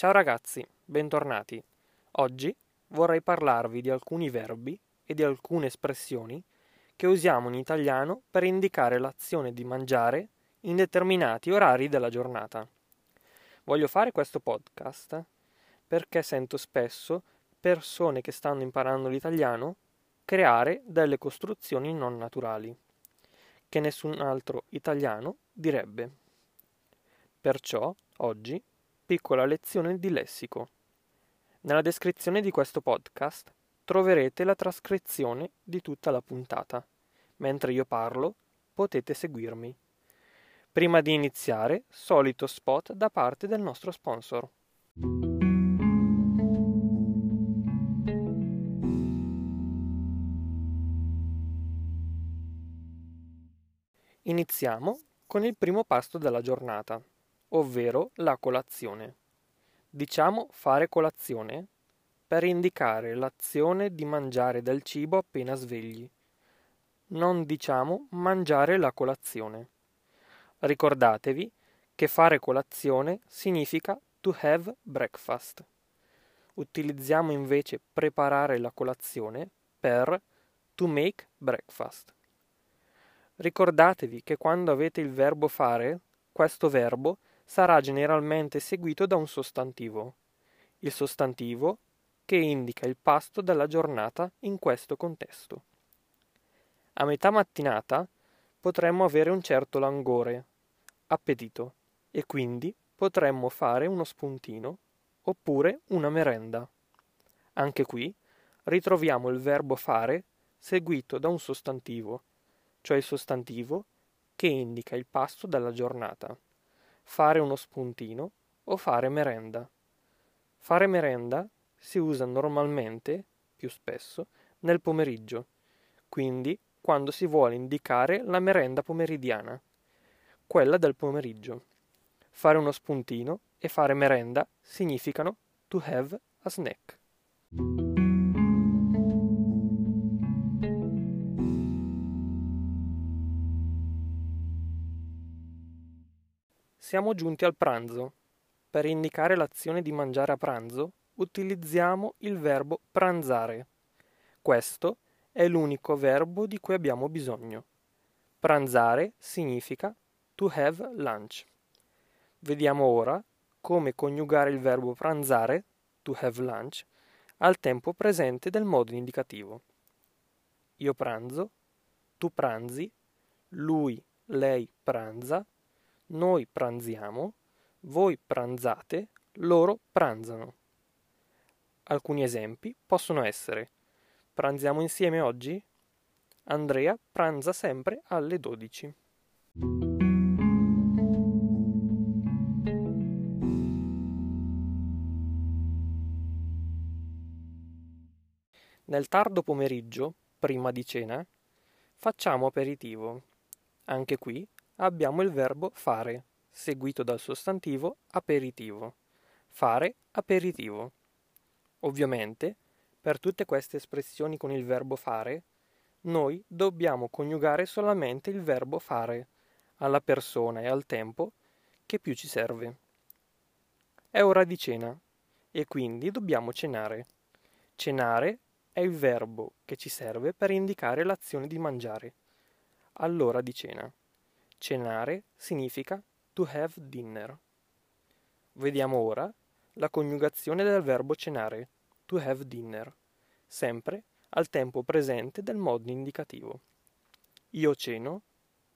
Ciao ragazzi, bentornati. Oggi vorrei parlarvi di alcuni verbi e di alcune espressioni che usiamo in italiano per indicare l'azione di mangiare in determinati orari della giornata. Voglio fare questo podcast perché sento spesso persone che stanno imparando l'italiano creare delle costruzioni non naturali, che nessun altro italiano direbbe. Perciò, oggi, piccola lezione di lessico. Nella descrizione di questo podcast troverete la trascrizione di tutta la puntata. Mentre io parlo, potete seguirmi. Prima di iniziare, solito spot da parte del nostro sponsor. Iniziamo con il primo pasto della giornata, ovvero la colazione. Diciamo fare colazione per indicare l'azione di mangiare del cibo appena svegli. Non diciamo mangiare la colazione. Ricordatevi che fare colazione significa to have breakfast. Utilizziamo invece preparare la colazione per to make breakfast. Ricordatevi che quando avete il verbo fare, questo verbo sarà generalmente seguito da un sostantivo. Il sostantivo che indica il pasto della giornata in questo contesto. A metà mattinata potremmo avere un certo languore, appetito, e quindi potremmo fare uno spuntino oppure una merenda. Anche qui ritroviamo il verbo fare seguito da un sostantivo cioè il sostantivo che indica il pasto della giornata. Fare uno spuntino o fare merenda. Fare merenda si usa normalmente, più spesso, nel pomeriggio, quindi quando si vuole indicare la merenda pomeridiana, quella del pomeriggio. Fare uno spuntino e fare merenda significano to have a snack. Siamo giunti al pranzo. Per indicare l'azione di mangiare a pranzo utilizziamo il verbo pranzare. Questo è l'unico verbo di cui abbiamo bisogno. Pranzare significa to have lunch. Vediamo ora come coniugare il verbo pranzare, to have lunch, al tempo presente del modo indicativo. Io pranzo, tu pranzi, lui, lei pranza, noi pranziamo, voi pranzate, loro pranzano. Alcuni esempi possono essere Pranziamo insieme oggi? Andrea pranza sempre alle 12. Nel tardo pomeriggio, prima di cena, facciamo aperitivo. Anche qui abbiamo il verbo fare, seguito dal sostantivo aperitivo. Fare aperitivo. Ovviamente, per tutte queste espressioni con il verbo fare, noi dobbiamo coniugare solamente il verbo fare alla persona e al tempo che più ci serve. È ora di cena e quindi dobbiamo cenare. Cenare è il verbo che ci serve per indicare l'azione di mangiare, all'ora di cena. Cenare significa to have dinner. Vediamo ora la coniugazione del verbo cenare, to have dinner, sempre al tempo presente del modo indicativo. Io ceno,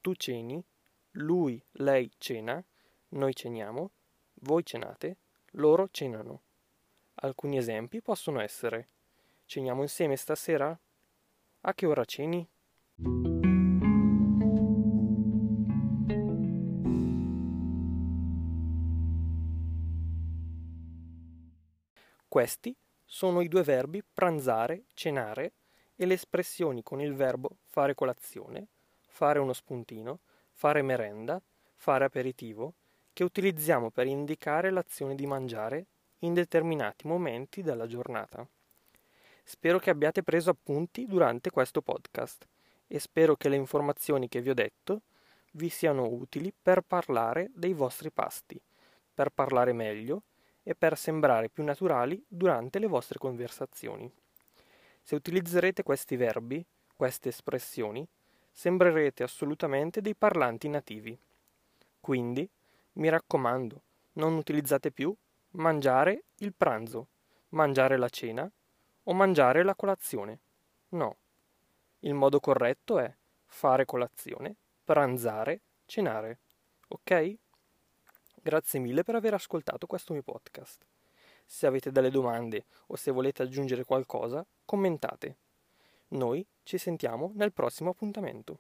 tu ceni, lui, lei cena, noi ceniamo, voi cenate, loro cenano. Alcuni esempi possono essere Ceniamo insieme stasera? A che ora ceni? Questi sono i due verbi pranzare, cenare e le espressioni con il verbo fare colazione, fare uno spuntino, fare merenda, fare aperitivo, che utilizziamo per indicare l'azione di mangiare in determinati momenti della giornata. Spero che abbiate preso appunti durante questo podcast e spero che le informazioni che vi ho detto vi siano utili per parlare dei vostri pasti, per parlare meglio e per sembrare più naturali durante le vostre conversazioni. Se utilizzerete questi verbi, queste espressioni, sembrerete assolutamente dei parlanti nativi. Quindi, mi raccomando, non utilizzate più mangiare il pranzo, mangiare la cena o mangiare la colazione. No. Il modo corretto è fare colazione, pranzare, cenare. Ok? Grazie mille per aver ascoltato questo mio podcast. Se avete delle domande o se volete aggiungere qualcosa, commentate. Noi ci sentiamo nel prossimo appuntamento.